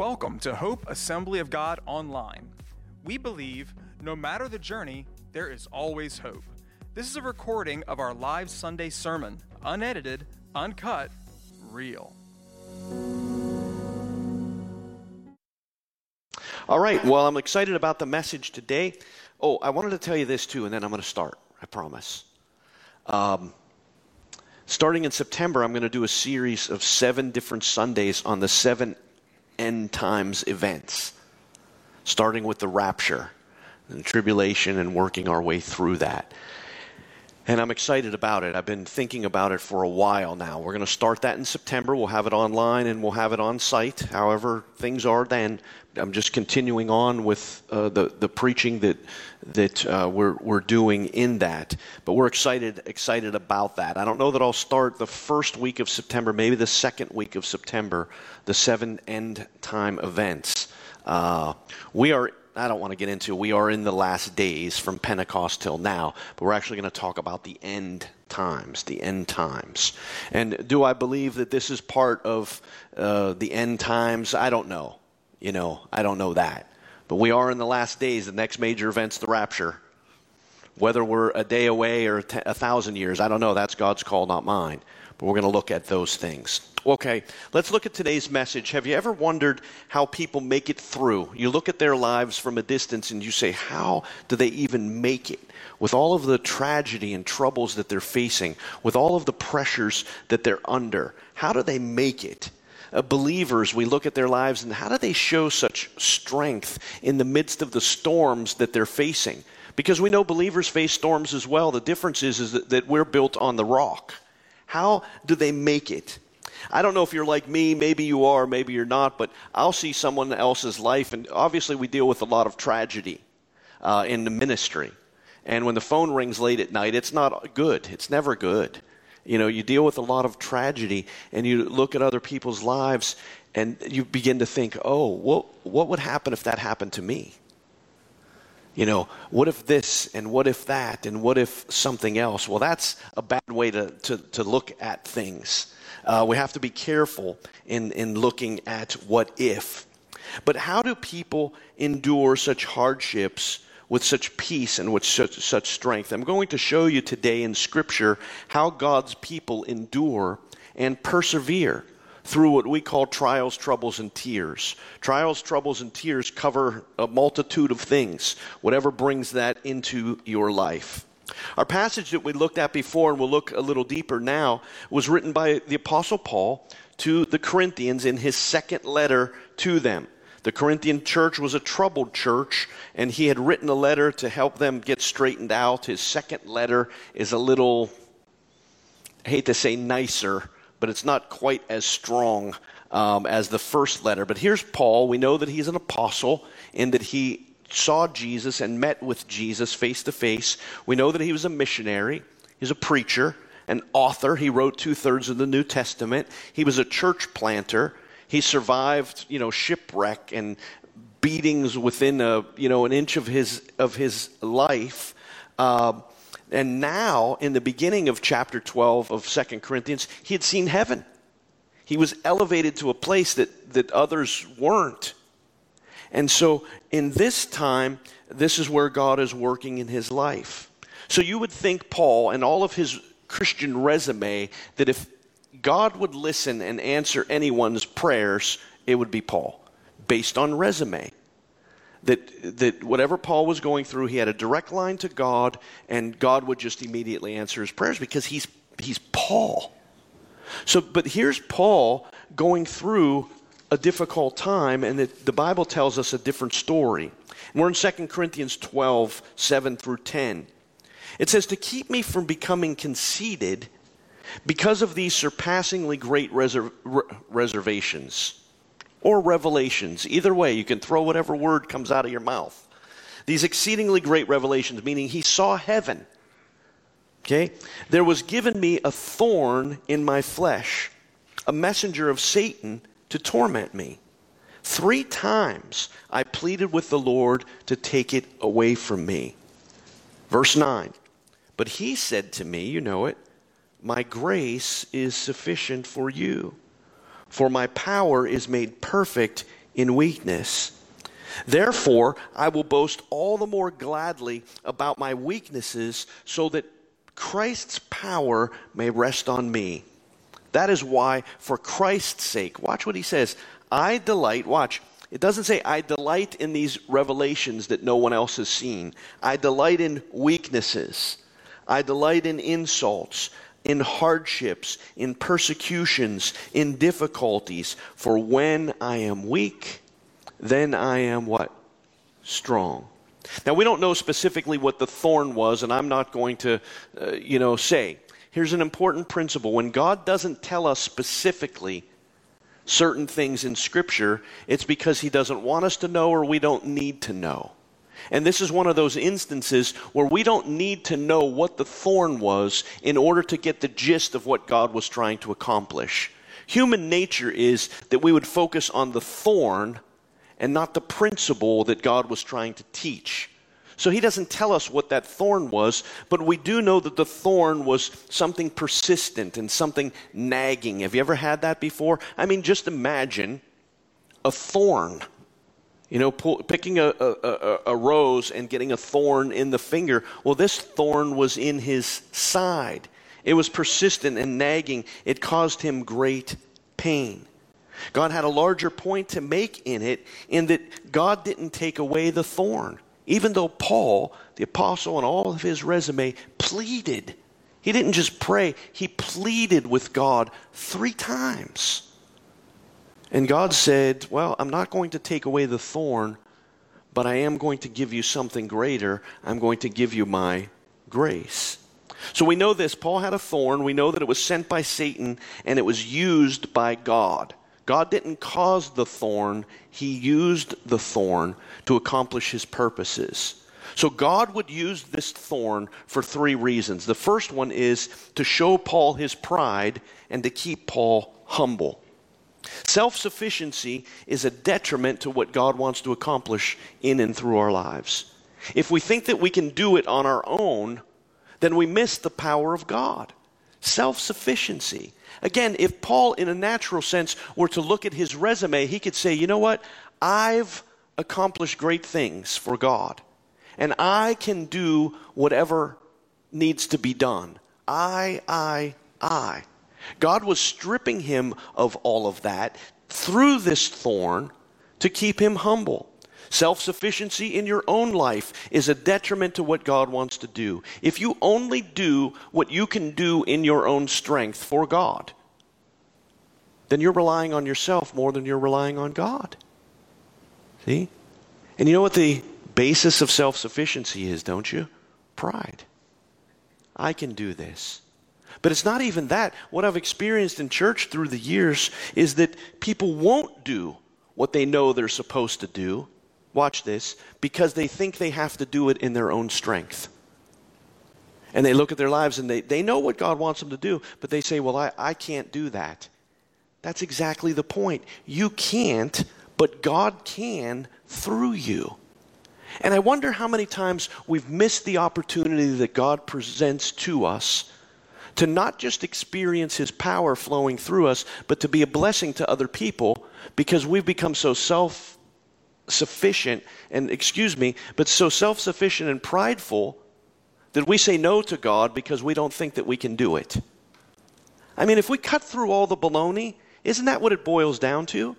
Welcome to Hope Assembly of God Online. We believe no matter the journey, there is always hope. This is a recording of our live Sunday sermon, unedited, uncut, real. All right, well, I'm excited about the message today. Oh, I wanted to tell you this too, and then I'm going to start, I promise. Um, starting in September, I'm going to do a series of seven different Sundays on the seven end times events, starting with the rapture and tribulation and working our way through that. And I'm excited about it. I've been thinking about it for a while now. We're going to start that in September. We'll have it online and we'll have it on site, however things are then. I'm just continuing on with uh, the, the preaching that, that uh, we're, we're doing in that. But we're excited, excited about that. I don't know that I'll start the first week of September, maybe the second week of September, the seven end time events. Uh, we are I don't want to get into. We are in the last days from Pentecost till now, but we're actually going to talk about the end times, the end times. And do I believe that this is part of uh, the end times? I don't know. You know, I don't know that. But we are in the last days. The next major event's the rapture. Whether we're a day away or a thousand years, I don't know. That's God's call, not mine. But we're going to look at those things. Okay, let's look at today's message. Have you ever wondered how people make it through? You look at their lives from a distance and you say, how do they even make it? With all of the tragedy and troubles that they're facing, with all of the pressures that they're under, how do they make it? Uh, believers, we look at their lives and how do they show such strength in the midst of the storms that they're facing? Because we know believers face storms as well. The difference is, is that, that we're built on the rock. How do they make it? I don't know if you're like me, maybe you are, maybe you're not, but I'll see someone else's life, and obviously we deal with a lot of tragedy uh, in the ministry. And when the phone rings late at night, it's not good. It's never good. You know, you deal with a lot of tragedy, and you look at other people's lives, and you begin to think, oh, what, what would happen if that happened to me? You know, what if this and what if that and what if something else? Well, that's a bad way to, to, to look at things. Uh, we have to be careful in, in looking at what if. But how do people endure such hardships with such peace and with such, such strength? I'm going to show you today in Scripture how God's people endure and persevere through what we call trials, troubles, and tears. Trials, troubles, and tears cover a multitude of things, whatever brings that into your life. Our passage that we looked at before, and we'll look a little deeper now, was written by the Apostle Paul to the Corinthians in his second letter to them. The Corinthian church was a troubled church, and he had written a letter to help them get straightened out. His second letter is a little, I hate to say nicer, but it's not quite as strong um, as the first letter. But here's Paul. We know that he's an apostle and that he saw Jesus and met with Jesus face to face. We know that he was a missionary, he's a preacher, an author. He wrote two thirds of the New Testament. He was a church planter. He survived, you know, shipwreck and beatings within a, you know, an inch of his of his life. Uh, and now, in the beginning of chapter 12 of Second Corinthians, he had seen heaven. He was elevated to a place that, that others weren't. And so, in this time, this is where God is working in his life. So, you would think Paul and all of his Christian resume that if God would listen and answer anyone's prayers, it would be Paul, based on resume. That, that whatever Paul was going through, he had a direct line to God, and God would just immediately answer his prayers because he's, he's Paul. So, but here's Paul going through a difficult time, and the, Bible tells us a different story. We're in 2 Corinthians 12, 7 through 10. It says, To keep me from becoming conceited because of these surpassingly great reser- re- reservations or revelations. Either way, you can throw whatever word comes out of your mouth. These exceedingly great revelations, meaning he saw heaven. Okay? There was given me a thorn in my flesh, a messenger of Satan to torment me. Three times I pleaded with the Lord to take it away from me. Verse 9. But he said to me, you know it, My grace is sufficient for you, for my power is made perfect in weakness. Therefore, I will boast all the more gladly about my weaknesses so that Christ's power may rest on me. That is why, for Christ's sake, watch what he says I delight, watch, it doesn't say, I delight in these revelations that no one else has seen. I delight in weaknesses. I delight in insults, in hardships, in persecutions, in difficulties. For when I am weak, then I am what? Strong. Now, we don't know specifically what the thorn was, and I'm not going to, uh, you know, say. Here's an important principle. When God doesn't tell us specifically certain things in Scripture, it's because He doesn't want us to know or we don't need to know. And this is one of those instances where we don't need to know what the thorn was in order to get the gist of what God was trying to accomplish. Human nature is that we would focus on the thorn and not the principle that God was trying to teach. So he doesn't tell us what that thorn was, but we do know that the thorn was something persistent and something nagging. Have you ever had that before? I mean, just imagine a thorn. You know, pull, picking a, a, a, rose and getting a thorn in the finger. Well, this thorn was in his side. It was persistent and nagging. It caused him great pain. God had a larger point to make in it, in that God didn't take away the thorn. Even though Paul, the apostle, and all of his resume pleaded, he didn't just pray, he pleaded with God three times. And God said, Well, I'm not going to take away the thorn, but I am going to give you something greater. I'm going to give you my grace. So we know this. Paul had a thorn. We know that it was sent by Satan and it was used by God. God didn't cause the thorn, He used the thorn to accomplish His purposes. So God would use this thorn for three reasons. The first one is to show Paul his pride and to keep Paul humble. Self sufficiency is a detriment to what God wants to accomplish in and through our lives. If we think that we can do it on our own, then we miss the power of God. Self sufficiency. Again, if Paul, in a natural sense, were to look at his resume, he could say, you know what? I've accomplished great things for God, and I can do whatever needs to be done. I, I, I. God was stripping him of all of that through this thorn to keep him humble. Self sufficiency in your own life is a detriment to what God wants to do. If you only do what you can do in your own strength for God, then you're relying on yourself more than you're relying on God. See? And you know what the basis of self sufficiency is, don't you? Pride. I can do this. But it's not even that. What I've experienced in church through the years is that people won't do what they know they're supposed to do watch this, because they think they have to do it in their own strength. And they look at their lives and they, they know what God wants them to do, but they say, Well, I, I can't do that. That's exactly the point. You can't, but God can through you. And I wonder how many times we've missed the opportunity that God presents to us to not just experience His power flowing through us, but to be a blessing to other people because we've become so self sufficient and, excuse me, but so self sufficient and prideful that we say no to God because we don't think that we can do it. I mean, if we cut through all the baloney, isn't that what it boils down to?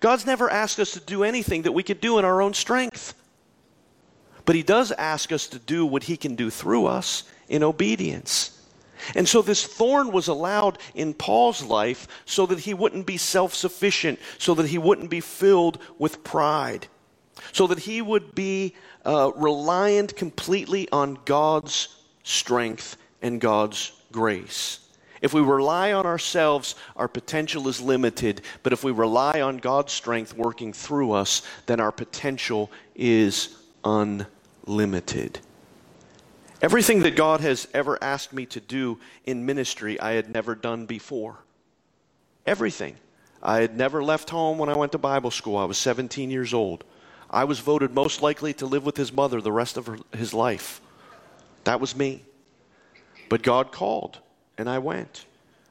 God's never asked us to do anything that we could do in our own strength. But He does ask us to do what He can do through us in obedience. And so this thorn was allowed in Paul's life so that he wouldn't be self sufficient, so that he wouldn't be filled with pride, so that he would be uh, reliant completely on God's strength and God's grace. If we rely on ourselves, our potential is limited. But if we rely on God's strength working through us, then our potential is unlimited. Everything that God has ever asked me to do in ministry, I had never done before. Everything. I had never left home when I went to Bible school. I was 17 years old. I was voted most likely to live with his mother the rest of her, his life. That was me. But God called, and I went.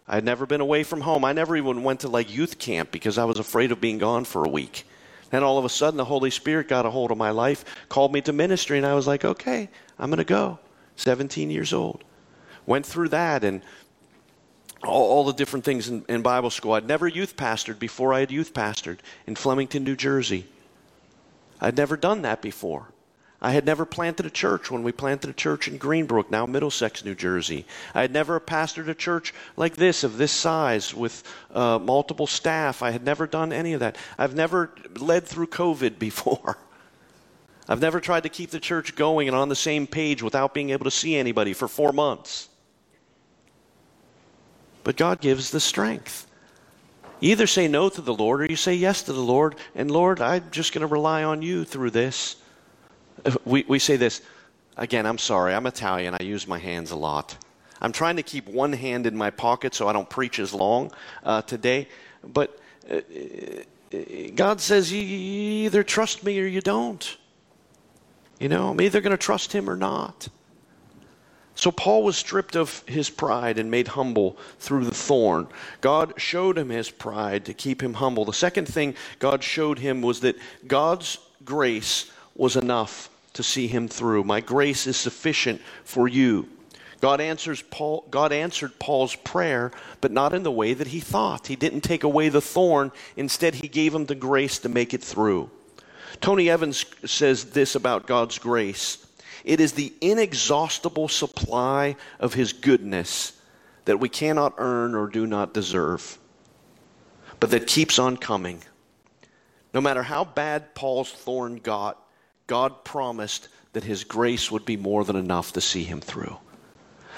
I had never been away from home. I never even went to like youth camp because I was afraid of being gone for a week. And all of a sudden, the Holy Spirit got a hold of my life, called me to ministry, and I was like, okay, I'm going to go. 17 years old. Went through that and all, all the different things in, in Bible school. I'd never youth pastored before I had youth pastored in Flemington, New Jersey. I'd never done that before. I had never planted a church when we planted a church in Green Brook, now Middlesex, New Jersey. I had never pastored a church like this, of this size, with uh, multiple staff. I had never done any of that. I've never led through COVID before. I've never tried to keep the church going and on the same page without being able to see anybody for four months. But God gives the strength. You either say no to the Lord or you say yes to the Lord, and Lord, I'm just going to rely on you through this. We, we say this again, I'm sorry, I'm Italian, I use my hands a lot. I'm trying to keep one hand in my pocket so I don't preach as long uh, today. But uh, God says you either trust me or you don't. You know, I'm either going to trust him or not. So Paul was stripped of his pride and made humble through the thorn. God showed him his pride to keep him humble. The second thing God showed him was that God's grace was enough to see him through. My grace is sufficient for you. God answers Paul God answered Paul's prayer, but not in the way that he thought. He didn't take away the thorn, instead he gave him the grace to make it through. Tony Evans says this about God's grace. It is the inexhaustible supply of his goodness that we cannot earn or do not deserve, but that keeps on coming. No matter how bad Paul's thorn got, God promised that His grace would be more than enough to see him through.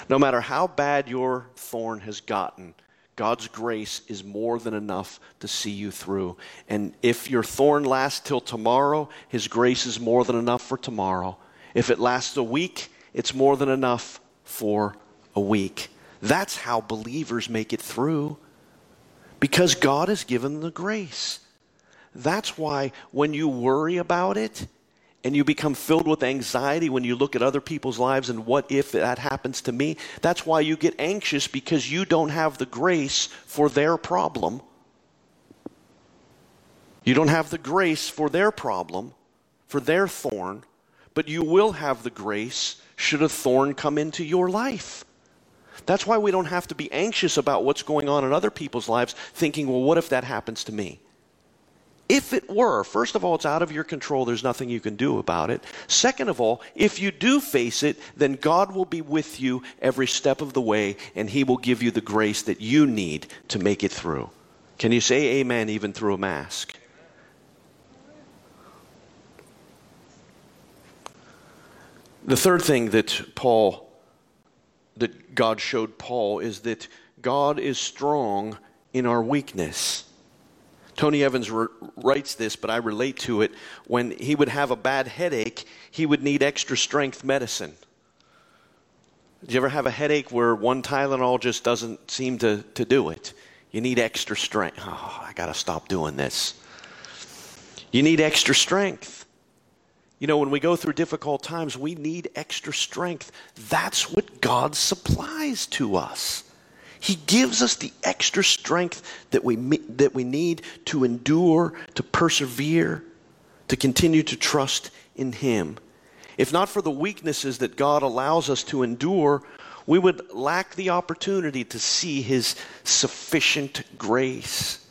No matter how bad your thorn has gotten, God's grace is more than enough to see you through. And if your thorn lasts till tomorrow, His grace is more than enough for tomorrow. If it lasts a week, it's more than enough for a week. That's how believers make it through because God has given the grace. That's why when you worry about it, and you become filled with anxiety when you look at other people's lives and what if that happens to me. That's why you get anxious because you don't have the grace for their problem. You don't have the grace for their problem, for their thorn, but you will have the grace should a thorn come into your life. That's why we don't have to be anxious about what's going on in other people's lives, thinking, well, what if that happens to me? If it were, first of all, it's out of your control. There's nothing you can do about it. Second of all, if you do face it, then God will be with you every step of the way, and He will give you the grace that you need to make it through. Can you say amen even through a mask? The third thing that Paul, that God showed Paul, is that God is strong in our weakness. Tony Evans re- writes this, but I relate to it. When he would have a bad headache, he would need extra strength medicine. Did you ever have a headache where one Tylenol just doesn't seem to, to do it? You need extra strength. Oh, I got to stop doing this. You need extra strength. You know, when we go through difficult times, we need extra strength. That's what God supplies to us. He gives us the extra strength that we, that we need to endure, to persevere, to continue to trust in Him. If not for the weaknesses that God allows us to endure, we would lack the opportunity to see His sufficient grace.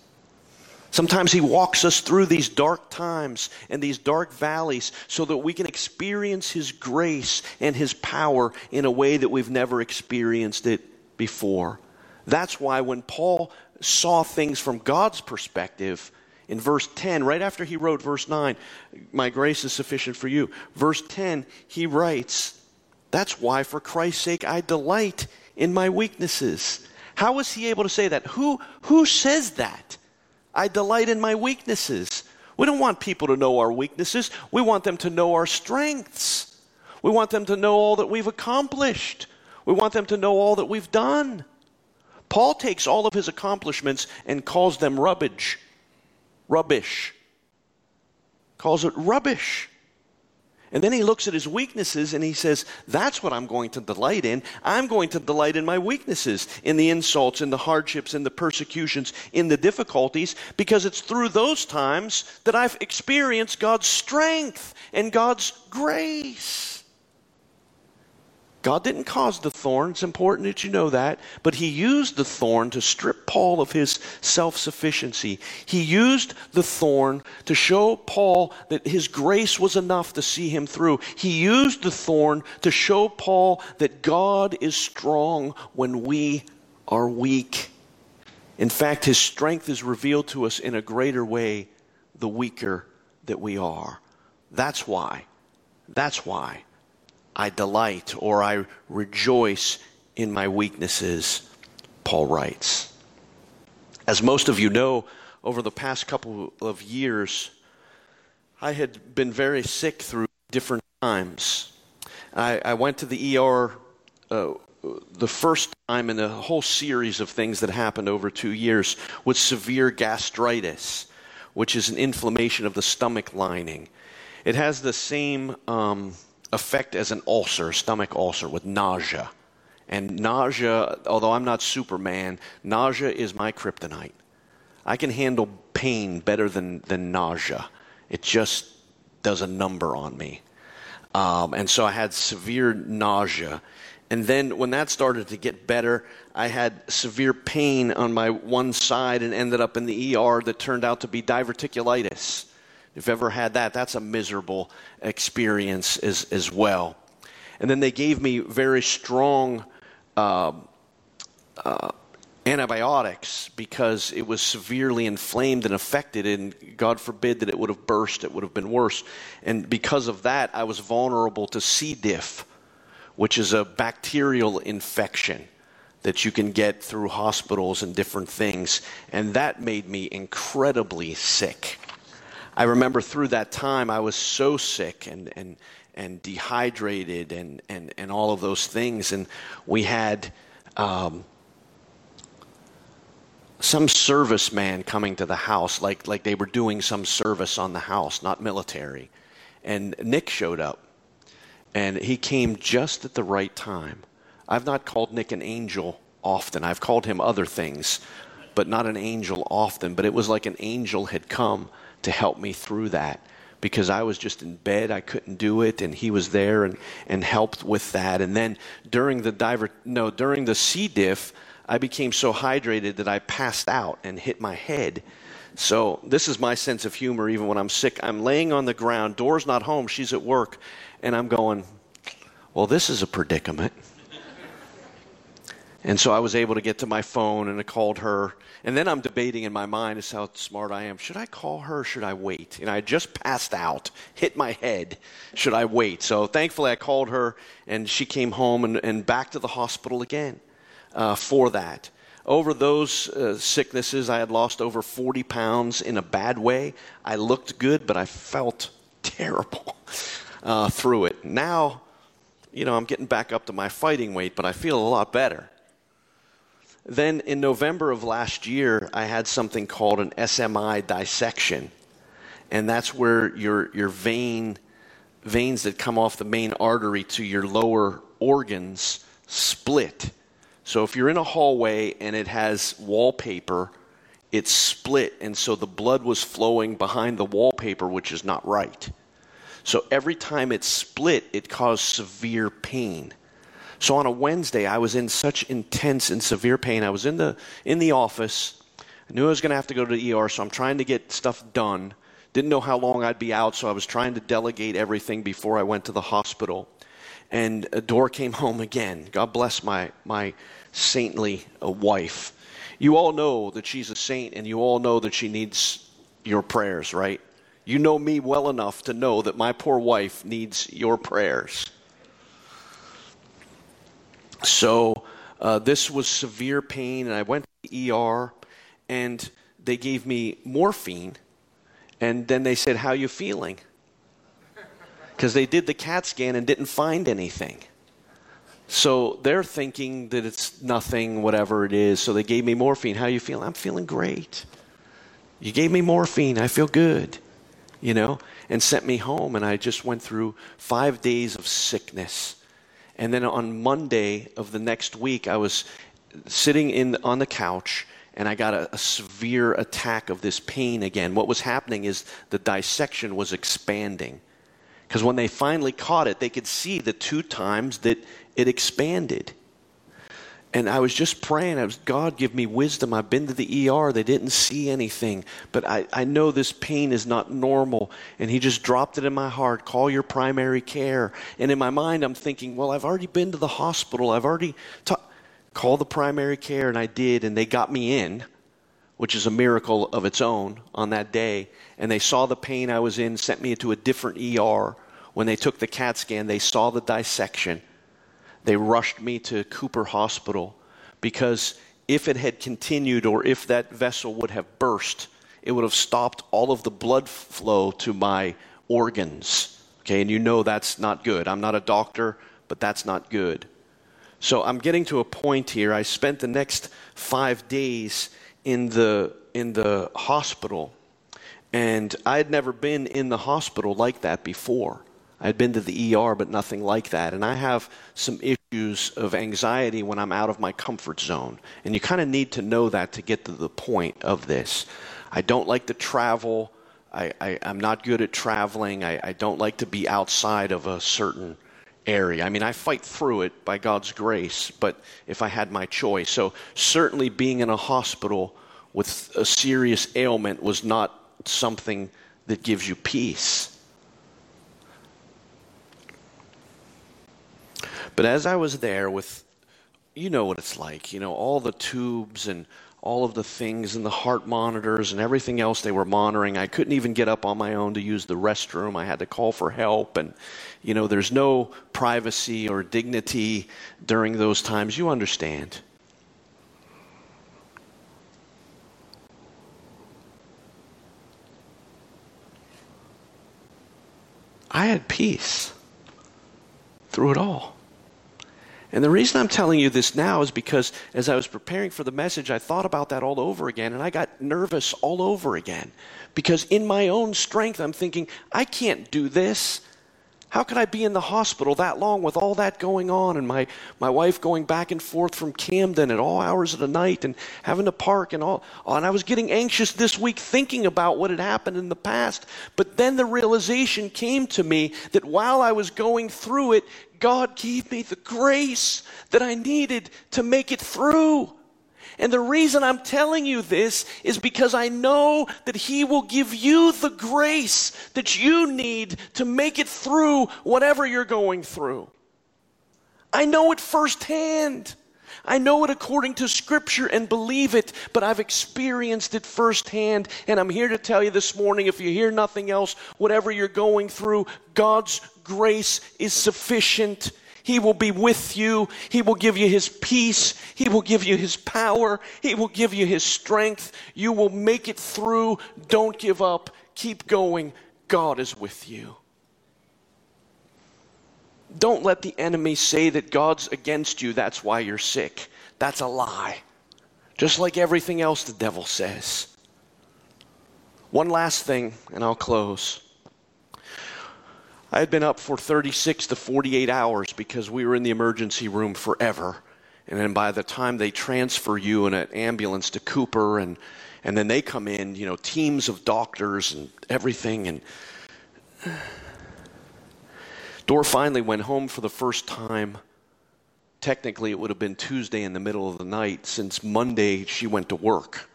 Sometimes He walks us through these dark times and these dark valleys so that we can experience His grace and His power in a way that we've never experienced it before. That's why when Paul saw things from God's perspective, in verse 10, right after he wrote verse 9, My grace is sufficient for you. Verse 10, he writes, That's why, for Christ's sake, I delight in my weaknesses. How was he able to say that? Who, who says that? I delight in my weaknesses. We don't want people to know our weaknesses. We want them to know our strengths. We want them to know all that we've accomplished. We want them to know all that we've done. Paul takes all of his accomplishments and calls them rubbish. Rubbish. Calls it rubbish. And then he looks at his weaknesses and he says, That's what I'm going to delight in. I'm going to delight in my weaknesses, in the insults, in the hardships, in the persecutions, in the difficulties, because it's through those times that I've experienced God's strength and God's grace. God didn't cause the thorn. It's important that you know that. But he used the thorn to strip Paul of his self sufficiency. He used the thorn to show Paul that his grace was enough to see him through. He used the thorn to show Paul that God is strong when we are weak. In fact, his strength is revealed to us in a greater way the weaker that we are. That's why. That's why I delight or I rejoice in my weaknesses, Paul writes. As most of you know, over the past couple of years, I had been very sick through different times. I, I went to the ER uh, the first time in a whole series of things that happened over two years with severe gastritis, which is an inflammation of the stomach lining. It has the same um, effect as an ulcer, stomach ulcer, with nausea. And nausea, although I'm not Superman, nausea is my kryptonite. I can handle pain better than, than nausea. It just does a number on me. Um, and so I had severe nausea. And then when that started to get better, I had severe pain on my one side and ended up in the ER that turned out to be diverticulitis. If you've ever had that, that's a miserable experience as, as well. And then they gave me very strong uh, uh, antibiotics because it was severely inflamed and affected, and God forbid that it would have burst, it would have been worse. And because of that, I was vulnerable to C. diff, which is a bacterial infection that you can get through hospitals and different things. And that made me incredibly sick. I remember through that time I was so sick and, and, and dehydrated and, and, and all of those things. And we had um, some serviceman coming to the house, like, like they were doing some service on the house, not military. And Nick showed up. And he came just at the right time. I've not called Nick an angel often. I've called him other things, but not an angel often. But it was like an angel had come to help me through that because I was just in bed. I couldn't do it, and he was there and, and helped with that. And then during the diver, no, during the C. diff, I became so hydrated that I passed out and hit my head. So this is my sense of humor. Even when I'm sick, I'm laying on the ground. Dora's not home; she's at work, and I'm going, "Well, this is a predicament." And so I was able to get to my phone and I called her. And then I'm debating in my mind as how smart I am. Should I call her? should I wait? And I just passed out, hit my head. Should I wait? So thankfully I called her and she came home and, and back to the hospital again uh, for that. Over those uh, sicknesses, I had lost over 40 pounds in a bad way. I looked good, but I felt terrible uh, through it. Now, you know, I'm getting back up to my fighting weight, but I feel a lot better. Then in November of last year, I had something called an SMI dissection. And that's where your, your vein, veins that come off the main artery to your lower organs split. So if you're in a hallway and it has wallpaper, it's split. And so the blood was flowing behind the wallpaper, which is not right. So every time it split, it caused severe pain. So on a Wednesday, I was in such intense and severe pain. I was in the in the office. I knew I was going to have to go to the ER, so I'm trying to get stuff done. Didn't know how long I'd be out, so I was trying to delegate everything before I went to the hospital. And Dora came home again. God bless my my saintly uh, wife. You all know that she's a saint, and you all know that she needs your prayers, right? You know me well enough to know that my poor wife needs your prayers. So uh, this was severe pain, and I went to the ER, and they gave me morphine, and then they said, "How you feeling?" Because they did the CAT scan and didn't find anything. So they're thinking that it's nothing, whatever it is. So they gave me morphine. How you feeling? I'm feeling great. You gave me morphine. I feel good. you know, and sent me home. And I just went through five days of sickness. And then on Monday of the next week, I was sitting in on the couch and I got a, a, severe attack of this pain again. What was happening is the dissection was expanding. Because when they finally caught it, they could see the two times that it expanded. And I was just praying. I was, God, give me wisdom. I've been to the ER. They didn't see anything. But I, I know this pain is not normal. And He just dropped it in my heart. Call your primary care. And in my mind, I'm thinking, well, I've already been to the hospital. I've already talked call the primary care, and I did, and they got me in, which is a miracle of its own on that day. And they saw the pain I was in, sent me to a different ER. When they took the CAT scan, they saw the dissection. They rushed me to Cooper Hospital because if it had continued or if that vessel would have burst, it would have stopped all of the blood flow to my organs. Okay, and you know that's not good. I'm not a doctor, but that's not good. So I'm getting to a point here. I spent the next five days in the, in the hospital, and I had never been in the hospital like that before. I had been to the ER, but nothing like that. And I have some issues of anxiety when I'm out of my comfort zone. And you kind of need to know that to get to the point of this. I don't like to travel. I, am not good at traveling. I, I, don't like to be outside of a certain area. I mean, I fight through it by God's grace, but if I had my choice. So, certainly being in a hospital with a serious ailment was not something that gives you peace. But as I was there with, you know what it's like, you know, all the tubes and all of the things and the heart monitors and everything else they were monitoring. I couldn't even get up on my own to use the restroom. I had to call for help. And, you know, there's no privacy or dignity during those times. You understand. I had peace through it all. And the reason I'm telling you this now is because as I was preparing for the message, I thought about that all over again and I got nervous all over again. Because in my own strength, I'm thinking, I can't do this. How could I be in the hospital that long with all that going on and my, my wife going back and forth from Camden at all hours of the night and having to park and all? And I was getting anxious this week thinking about what had happened in the past. But then the realization came to me that while I was going through it, God gave me the grace that I needed to make it through. And the reason I'm telling you this is because I know that He will give you the grace that you need to make it through whatever you're going through. I know it firsthand. I know it according to Scripture and believe it, but I've experienced it firsthand. And I'm here to tell you this morning if you hear nothing else, whatever you're going through, God's grace is sufficient. He will be with you. He will give you His peace. He will give you His power. He will give you His strength. You will make it through. Don't give up. Keep going. God is with you. Don't let the enemy say that God's against you. That's why you're sick. That's a lie. Just like everything else the devil says. One last thing, and I'll close. I had been up for 36 to 48 hours because we were in the emergency room forever. And then by the time they transfer you in an ambulance to Cooper and and then they come in, you know, teams of doctors and everything and Dor finally went home for the first time. Technically, it would have been Tuesday in the middle of the night since Monday she went to work.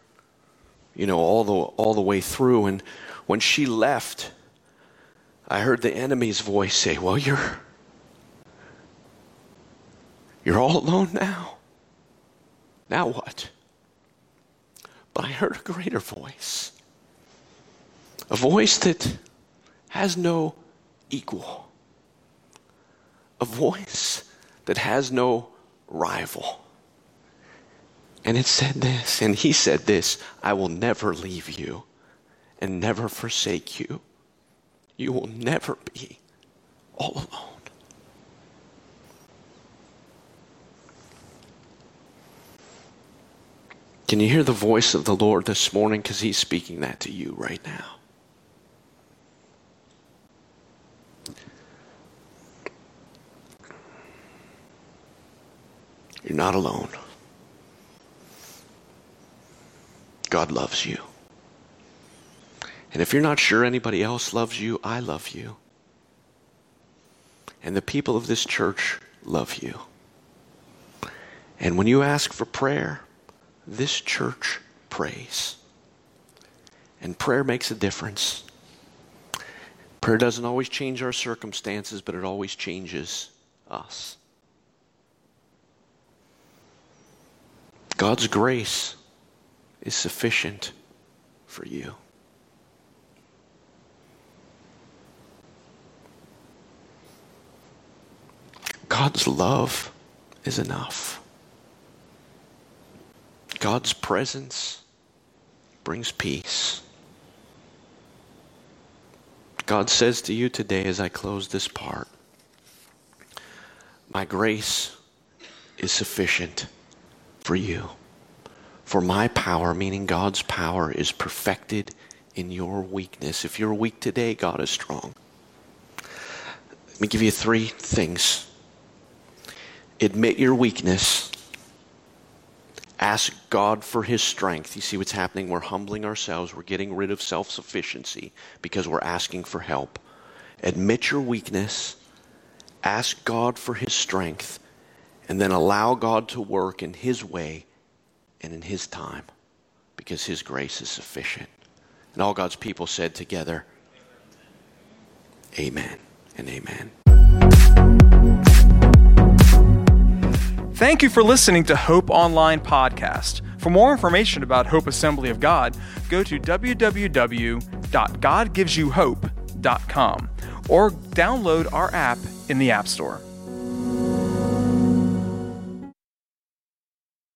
You know, all the all the way through and when she left, I heard the enemy's voice say, Well, you're, you're all alone now. Now what? But I heard a greater voice, a voice that has no equal, a voice that has no rival. And it said this, and he said this I will never leave you and never forsake you you will never be all alone. Can you hear the voice of the Lord this morning? Because He's speaking that to you right now. You're not alone. God loves you. And if you're not sure anybody else loves you, I love you. And the people of this church love you. And when you ask for prayer, this church prays. And prayer makes a difference. Prayer doesn't always change our circumstances, but it always changes us. God's grace is sufficient for you. God's love is enough. God's presence brings peace. God says to you today as I close this part, My grace is sufficient for you. For my power, meaning God's power, is perfected in your weakness. If you're weak today, God is strong. Let me give you three things admit your weakness. Ask God for his strength. You see what's happening? We're humbling ourselves. We're getting rid of self sufficiency because we're asking for help. Admit your weakness. Ask God for his strength. And then allow God to work in his way and in his time because his grace is sufficient. And all God's people said together, Amen and amen. Thank you for listening to Hope Online Podcast. For more information about Hope Assembly of God, go to www.godgivesyouhope.com or download our app in the App Store.